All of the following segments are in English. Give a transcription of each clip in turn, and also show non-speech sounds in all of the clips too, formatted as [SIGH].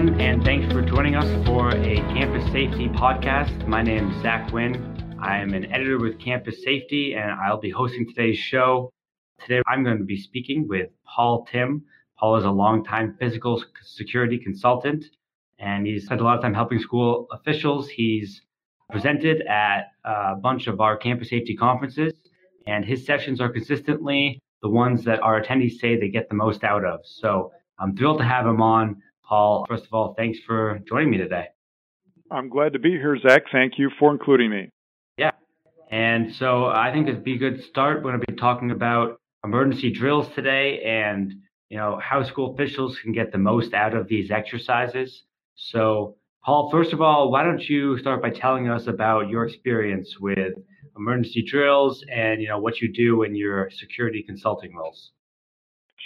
everyone, and thanks for joining us for a Campus Safety podcast. My name is Zach Winn. I am an editor with Campus Safety, and I'll be hosting today's show. Today, I'm going to be speaking with Paul Timm. Paul is a longtime physical security consultant, and he's spent a lot of time helping school officials. He's presented at a bunch of our campus safety conferences, and his sessions are consistently the ones that our attendees say they get the most out of. So I'm thrilled to have him on. Paul, first of all, thanks for joining me today. I'm glad to be here, Zach. Thank you for including me. Yeah. And so I think it'd be a good start. We're going to be talking about emergency drills today and you know how school officials can get the most out of these exercises. So, Paul, first of all, why don't you start by telling us about your experience with emergency drills and you know what you do in your security consulting roles?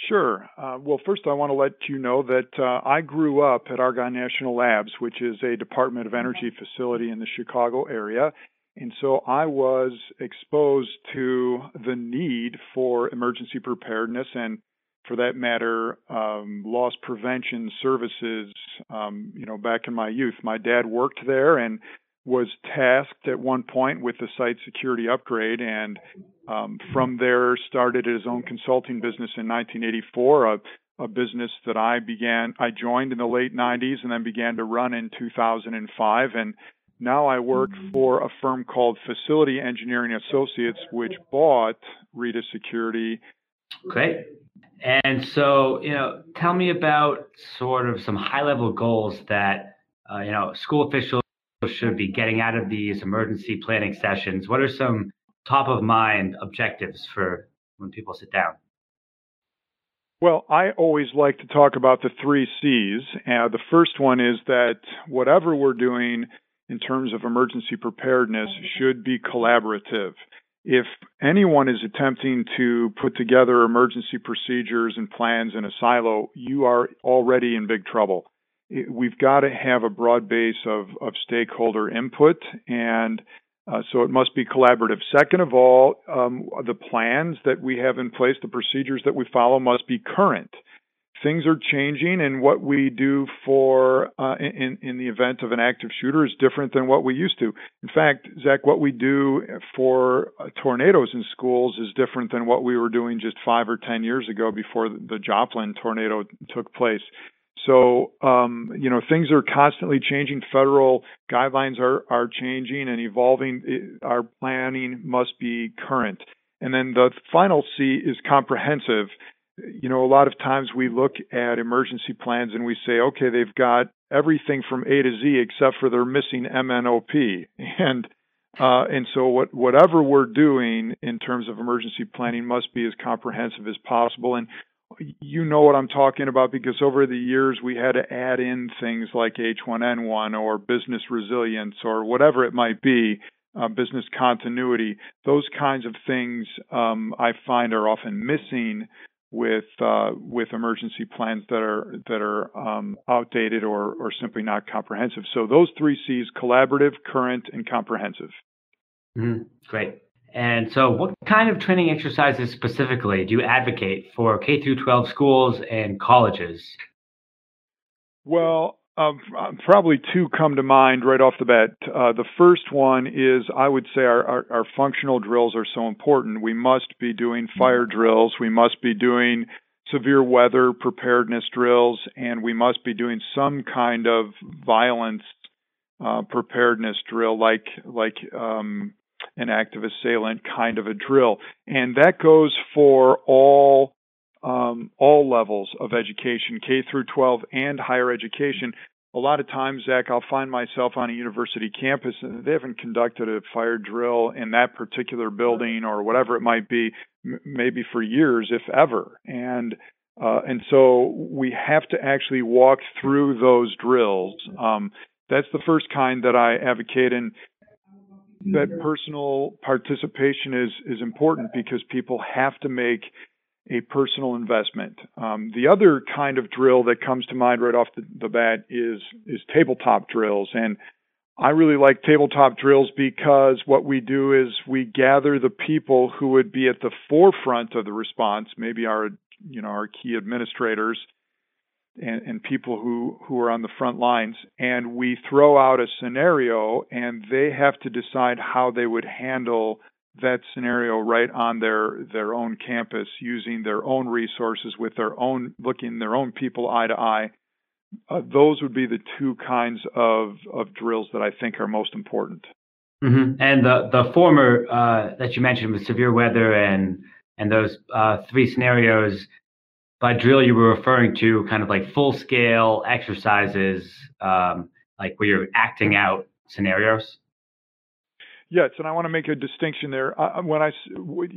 Sure. Uh, well, first, I want to let you know that uh, I grew up at Argonne National Labs, which is a Department of Energy facility in the Chicago area. And so I was exposed to the need for emergency preparedness and, for that matter, um, loss prevention services. Um, you know, back in my youth, my dad worked there and was tasked at one point with the site security upgrade, and um, from there started his own consulting business in 1984. A, a business that I began, I joined in the late 90s and then began to run in 2005. And now I work for a firm called Facility Engineering Associates, which bought Reta Security. Great. And so, you know, tell me about sort of some high level goals that, uh, you know, school officials should be getting out of these emergency planning sessions. What are some top of mind objectives for when people sit down? Well, I always like to talk about the three C's. Uh, the first one is that whatever we're doing in terms of emergency preparedness should be collaborative. If anyone is attempting to put together emergency procedures and plans in a silo, you are already in big trouble. We've got to have a broad base of, of stakeholder input, and uh, so it must be collaborative. Second of all, um, the plans that we have in place, the procedures that we follow must be current things are changing, and what we do for uh, in in the event of an active shooter is different than what we used to. In fact, Zach, what we do for uh, tornadoes in schools is different than what we were doing just five or ten years ago before the Joplin tornado took place. So, um, you know, things are constantly changing. Federal guidelines are are changing and evolving. Our planning must be current. And then the final C is comprehensive you know, a lot of times we look at emergency plans and we say, okay, they've got everything from A to Z except for they're missing MNOP. [LAUGHS] And uh, and so what, whatever we're doing in terms of emergency planning must be as comprehensive as possible. And you know what I'm talking about because over the years we had to add in things like H1N1 or business resilience or whatever it might be, uh, business continuity. Those kinds of things um, I find are often missing with uh, with emergency plans that are that are um, outdated or or simply not comprehensive. So those three C's: collaborative, current, and comprehensive. Mm-hmm. Great. And so, what kind of training exercises specifically do you advocate for K through 12 schools and colleges? Well, um, probably two come to mind right off the bat. Uh, the first one is I would say our, our, our, functional drills are so important. We must be doing fire drills, we must be doing severe weather preparedness drills, and we must be doing some kind of violence uh, preparedness drill, like like um, an active assailant kind of a drill, and that goes for all um, all levels of education, K through 12 and higher education. A lot of times, Zach, I'll find myself on a university campus and they haven't conducted a fire drill in that particular building or whatever it might be, m- maybe for years, if ever. And uh, and so we have to actually walk through those drills. Um, that's the first kind that I advocate, and that personal participation is is important because people have to make a personal investment. Um, the other kind of drill that comes to mind right off the, the bat is is tabletop drills, and I really like tabletop drills because what we do is we gather the people who would be at the forefront of the response, maybe our you know our key administrators, and, and people who, who are on the front lines. And we throw out a scenario and they have to decide how they would handle that scenario right on their their own campus using their own resources with their own looking their own people eye to eye uh, those would be the two kinds of of drills that I think are most important mm-hmm. and the the former uh, that you mentioned with severe weather and and those uh, three scenarios by drill you were referring to kind of like full scale exercises um, like where you're acting out scenarios Yes, and I want to make a distinction there. Uh, when I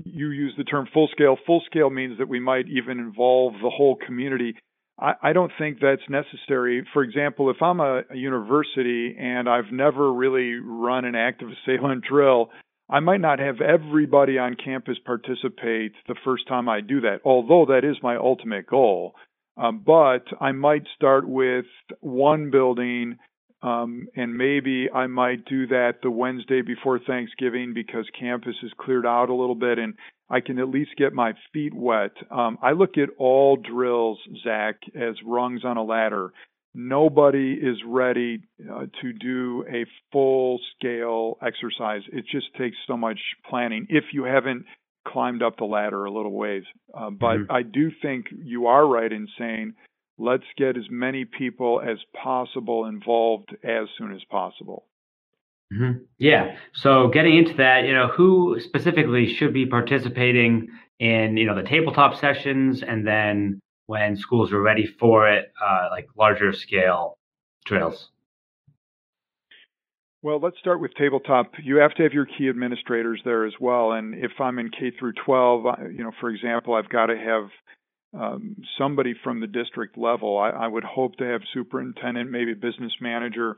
you use the term full scale, full scale means that we might even involve the whole community. I, I don't think that's necessary. For example, if I'm a, a university and I've never really run an active [LAUGHS] assailant drill, I might not have everybody on campus participate the first time I do that, although that is my ultimate goal. Um, but I might start with one building um, and maybe I might do that the Wednesday before Thanksgiving because campus is cleared out a little bit and I can at least get my feet wet. Um, I look at all drills, Zach, as rungs on a ladder. Nobody is ready uh, to do a full scale exercise. It just takes so much planning if you haven't climbed up the ladder a little ways. Uh, but mm-hmm. I do think you are right in saying let's get as many people as possible involved as soon as possible. Mm-hmm. Yeah. So getting into that, you know, who specifically should be participating in, you know, the tabletop sessions and then when schools are ready for it, uh, like larger scale drills? Well, let's start with tabletop. You have to have your key administrators there as well. And if I'm in K through 12, you know, for example, I've got to have um, somebody from the district level. I, I would hope to have superintendent, maybe business manager.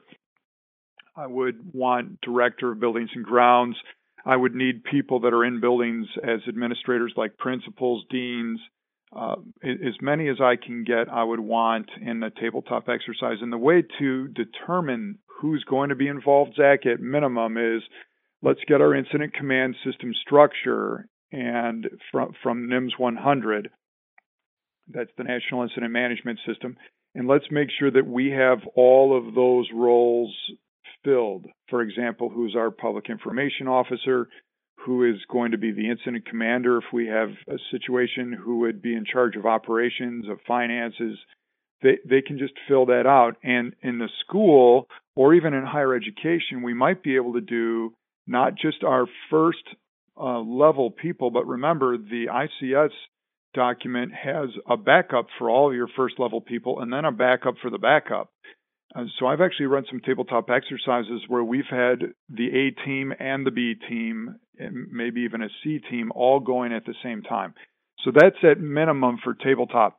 I would want director of buildings and grounds. I would need people that are in buildings as administrators, like principals, deans. Uh, as many as I can get, I would want in a tabletop exercise. And the way to determine who's going to be involved, Zach, at minimum, is let's get our incident command system structure and from from NIMS 100 that's the National Incident Management System. And let's make sure that we have all of those roles filled. For example, who's our public information officer? Who is going to be the incident commander if we have a situation? Who would be in charge of operations, of finances? They, they can just fill that out. And in the school or even in higher education, we might be able to do not just our first uh, level people, but remember the ICS document has a backup for all your first level people and then a backup for the backup. So I've actually run some tabletop exercises where we've had the A team and the B team, maybe even a C team, all going at the same time. So that's at minimum for tabletop.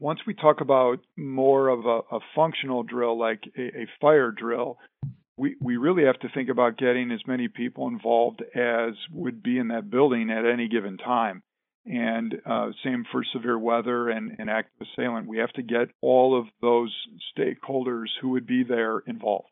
Once we talk about more of a, a functional drill like a, a fire drill, we, we really have to think about getting as many people involved as would be in that building at any given time and uh, same for severe weather and, and active assailant. We have to get all of those stakeholders who would be there involved.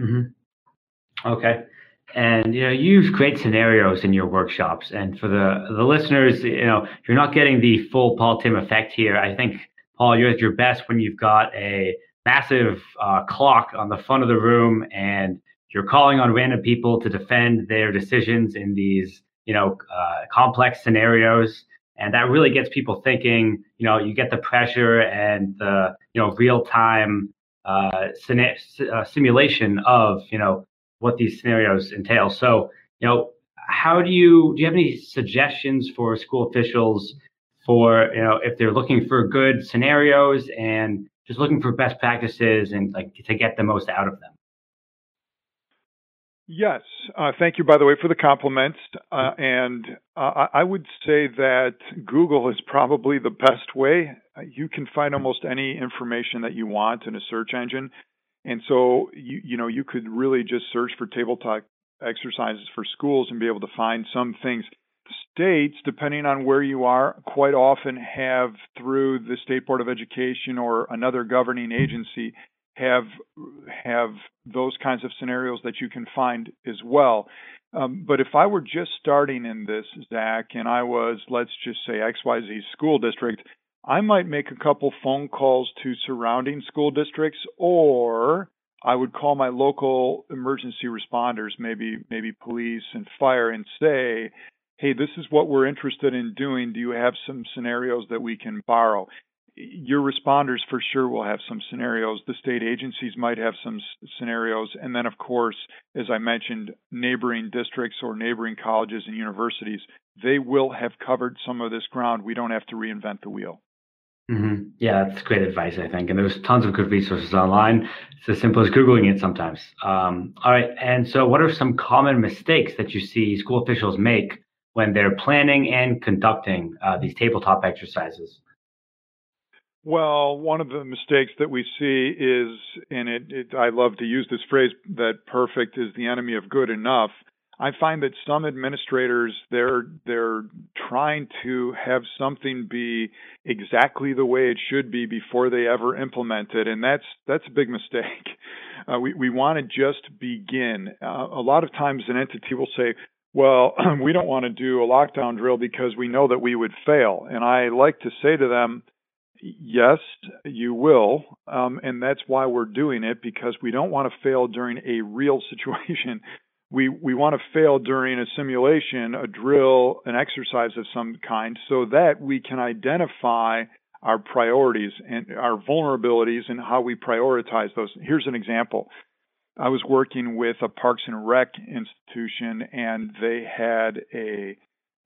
Mm-hmm. Okay. And you know, you great scenarios in your workshops. And for the the listeners, you know, you're not getting the full Paul Timm effect here. I think Paul, you're at your best when you've got a massive uh, clock on the front of the room, and you're calling on random people to defend their decisions in these you know, uh, complex scenarios. And that really gets people thinking, you know, you get the pressure and the, you know, real time uh, uh, simulation of, you know, what these scenarios entail. So, you know, how do you, do you have any suggestions for school officials for, you know, if they're looking for good scenarios and just looking for best practices and like to get the most out of them? Yes. Uh, thank you, by the way, for the compliments. Uh, and uh, I would say that Google is probably the best way. You can find almost any information that you want in a search engine. And so, you, you know, you could really just search for tabletop exercises for schools and be able to find some things. States, depending on where you are, quite often have through the State Board of Education or another governing agency have have those kinds of scenarios that you can find as well. Um, but if I were just starting in this, Zach, and I was, let's just say, XYZ school district, I might make a couple phone calls to surrounding school districts or I would call my local emergency responders, maybe maybe police and fire and say, "Hey, this is what we're interested in doing. Do you have some scenarios that we can borrow?" Your responders for sure will have some scenarios. The state agencies might have some scenarios. And then, of course, as I mentioned, neighboring districts or neighboring colleges and universities, they will have covered some of this ground. We don't have to reinvent the wheel. Mm-hmm. Yeah, that's great advice, I think. And there's tons of good resources online. It's as simple as Googling it sometimes. Um, all right. And so, what are some common mistakes that you see school officials make when they're planning and conducting uh, these tabletop exercises? Well, one of the mistakes that we see is, and it, it, I love to use this phrase, that perfect is the enemy of good enough. I find that some administrators they're they're trying to have something be exactly the way it should be before they ever implement it, and that's that's a big mistake. Uh, we we want to just begin. Uh, a lot of times, an entity will say, "Well, [CLEARS THROAT] we don't want to do a lockdown drill because we know that we would fail," and I like to say to them. Yes, you will. Um, and that's why we're doing it because we don't want to fail during a real [LAUGHS] situation we we want to fail during a simulation, a drill, an exercise of some kind, so that we can identify our priorities and our vulnerabilities and how we prioritize those. Here's an example. I was working with a Parks and Rec institution, and they had a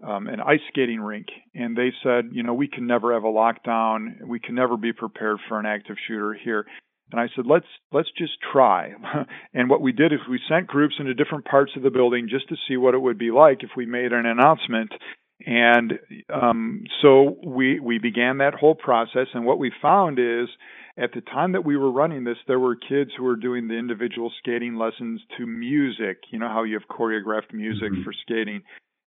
um, an ice skating rink, and they said, you know, we can never have a lockdown. We can never be prepared for an active shooter here. And I said, let's let's just try. [LAUGHS] and what we did is we sent groups into different parts of the building just to see what it would be like if we made an announcement. And um, so we we began that whole process. And what we found is, at the time that we were running this, there were kids who were doing the individual skating lessons to music. You know how you have choreographed music mm-hmm. for skating.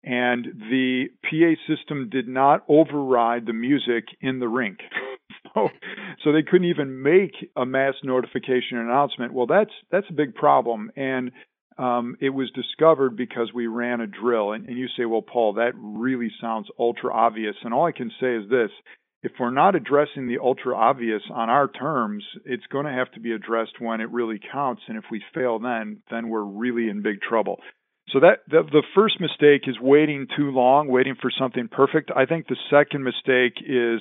And the PA system did not override the music in the rink. [LAUGHS] [LAUGHS] so, so they couldn't even make a mass notification announcement. Well, that's that's a big problem, and um, it was discovered because we ran a drill. And, and you say, well, Paul, that really sounds ultra obvious. And all I can say is this: if we're not addressing the ultra obvious on our terms, it's going to have to be addressed when it really counts. And if we fail, then then we're really in big trouble. So that the, the first mistake is waiting too long, waiting for something perfect. I think the second mistake is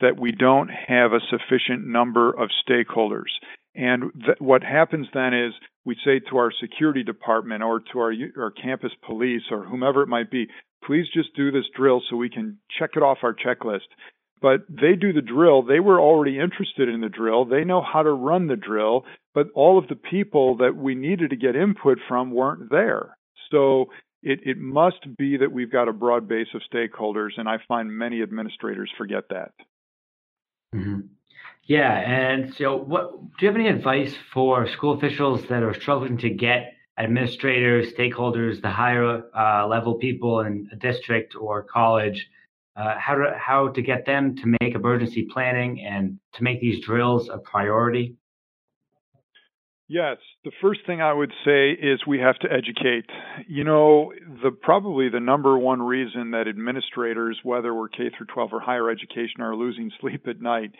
that we don't have a sufficient number of stakeholders. And th- what happens then is we say to our security department or to our, our campus police or whomever it might be, please just do this drill so we can check it off our checklist. But they do the drill. They were already interested in the drill. They know how to run the drill, but all of the people that we needed to get input from weren't there. So it, it must be that we've got a broad base of stakeholders, and I find many administrators forget that. Mm-hmm. Yeah, and so what do you have any advice for school officials that are struggling to get administrators, stakeholders, the higher uh, level people in a district or college, uh, how to how to get them to make emergency planning and to make these drills a priority? Yes, the first thing I would say is we have to educate. You know, the probably the number one reason that administrators, whether we're K through 12 or higher education, are losing [LAUGHS] sleep at night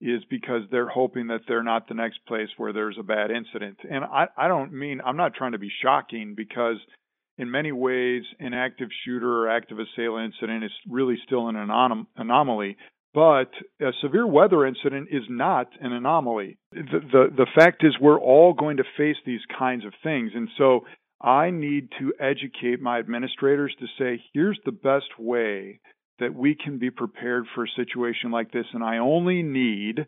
is because they're hoping that they're not the next place where there's a bad incident. And I, I don't mean I'm not trying to be shocking because in many ways an active shooter or active assailant incident is really still an anom- anomaly but a severe weather incident is not an anomaly. The, the, the fact is, we're all going to face these kinds of things. And so I need to educate my administrators to say, here's the best way that we can be prepared for a situation like this. And I only need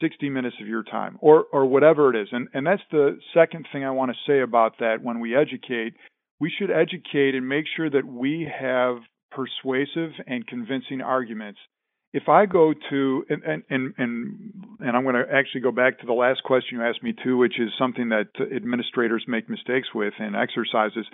60 minutes of your time or, or whatever it is. And, and that's the second thing I want to say about that when we educate. We should educate and make sure that we have persuasive and convincing arguments if I go to and and and and, I'm going to actually go back to the last question you asked me too, which is something that administrators make mistakes with in exercises.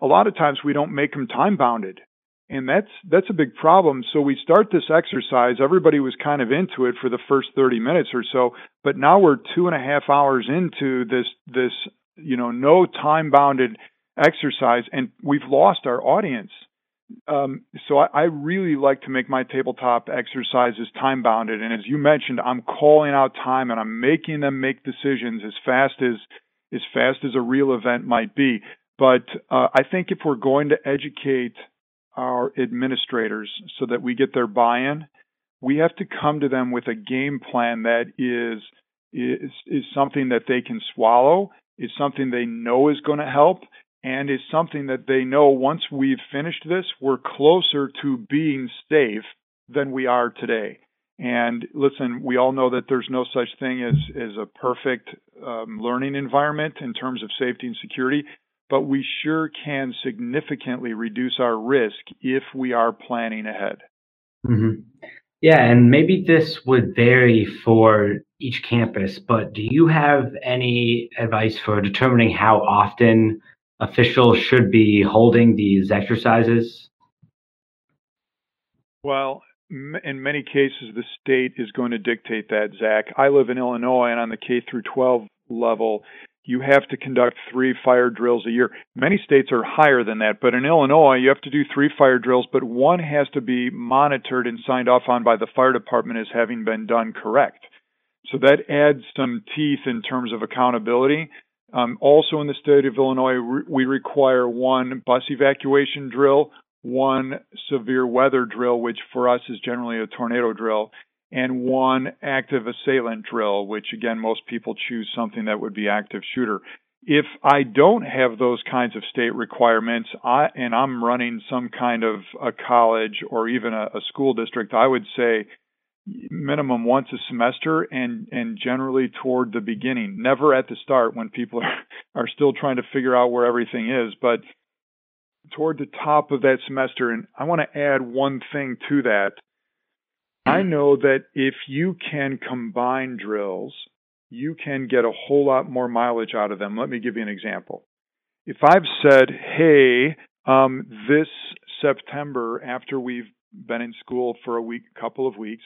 A lot of times we don't make them time bounded, and that's that's a big problem. So we start this exercise. Everybody was kind of into it for the first 30 minutes or so, but now we're two and a half hours into this this you know no time bounded exercise, and we've lost our audience Um, so I, I, really like to make my tabletop exercises time bounded. And as you mentioned, I'm calling out time and I'm making them make decisions as fast as as fast as a real event might be. But uh, I think if we're going to educate our administrators so that we get their buy-in, we have to come to them with a game plan that is is is something that they can swallow, is something they know is going to help, and is something that they know once we've finished this, we're closer to being safe than we are today. And listen, we all know that there's no such thing as, as a perfect um, learning environment in terms of safety and security, but we sure can significantly reduce our risk if we are planning ahead. Mm-hmm. Yeah, and maybe this would vary for each campus, but do you have any advice for determining how often officials should be holding these exercises? Well, in many cases, the state is going to dictate that, Zach. I live in Illinois, and on the K through 12 level, you have to conduct three fire drills a year. Many states are higher than that, but in Illinois, you have to do three fire drills, but one has to be monitored and signed off on by the fire department as having been done correct. So that adds some teeth in terms of accountability. Um, also, in the state of Illinois, re- we require one bus evacuation drill, one severe weather drill, which for us is generally a tornado drill, and one active assailant drill, which again, most people choose something that would be active shooter. If I don't have those kinds of state requirements, I, and I'm running some kind of a college or even a, a school district, I would say minimum once a semester and and generally toward the beginning never at the start when people are, are still trying to figure out where everything is but toward the top of that semester. And I want to add one thing to that. I know that if you can combine drills you can get a whole lot more mileage out of them. Let me give you an example. If I've said hey um, this September after we've been in school for a week couple of weeks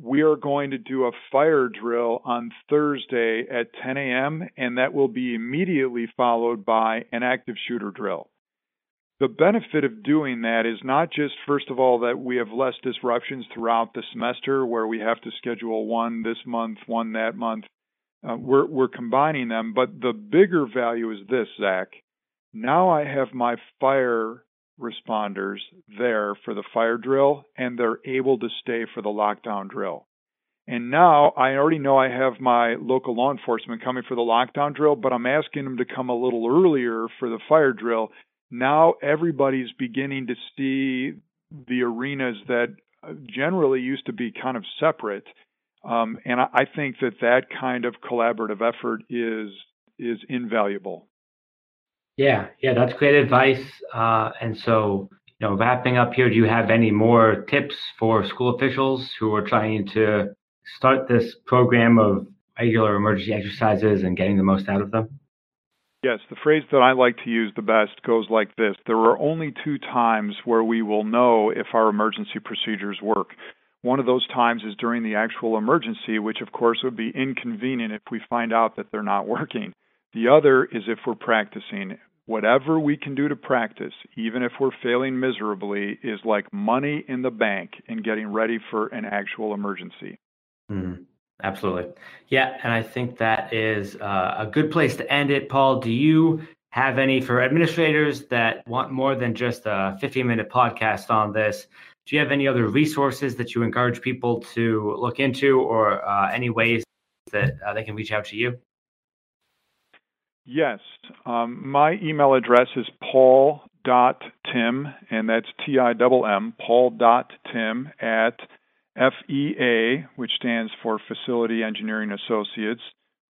we are going to do a fire drill on Thursday at 10 a.m., and that will be immediately followed by an active shooter drill. The benefit of doing that is not just, first of all, that we have less disruptions throughout the semester where we have to schedule one this month, one that month. Uh, we're, we're combining them, but the bigger value is this, Zach. Now I have my fire responders there for the fire drill and they're able to stay for the lockdown drill. And now I already know I have my local law enforcement coming for the lockdown drill, but I'm asking them to come a little earlier for the fire drill. Now everybody's beginning to see the arenas that generally used to be kind of separate. Um, and I, think that that kind of collaborative effort is is invaluable. Yeah, yeah, that's great advice. Uh, and so, you know, wrapping up here, do you have any more tips for school officials who are trying to start this program of regular emergency exercises and getting the most out of them? Yes, the phrase that I like to use the best goes like this There are only two times where we will know if our emergency procedures work. One of those times is during the actual emergency, which of course would be inconvenient if we find out that they're not working. The other is if we're practicing. Whatever we can do to practice, even if we're failing miserably, is like money in the bank in getting ready for an actual emergency. Mm, absolutely. Yeah. And I think that is uh, a good place to end it. Paul, do you have any for administrators that want more than just a 15 minute podcast on this? Do you have any other resources that you encourage people to look into or uh, any ways that uh, they can reach out to you? Yes. Um, my email address is paul.timm, and that's T I M M, paul.timm at FEA, which stands for Facility Engineering Associates,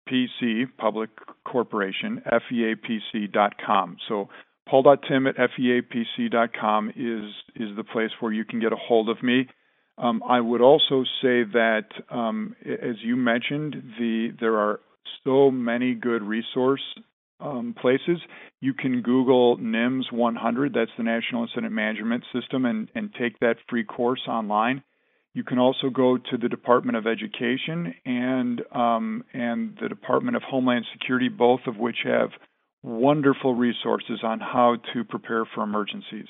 PC, Public Corporation, FEAPC.com. So paul.timm at FEAPC.com is, is the place where you can get a hold of me. Um, I would also say that, um, as you mentioned, the there are so many good resource um, places. You can Google NIMS 100, that's the National Incident Management System, and, and take that free course online. You can also go to the Department of Education and um, and the Department of Homeland Security, both of which have wonderful resources on how to prepare for emergencies.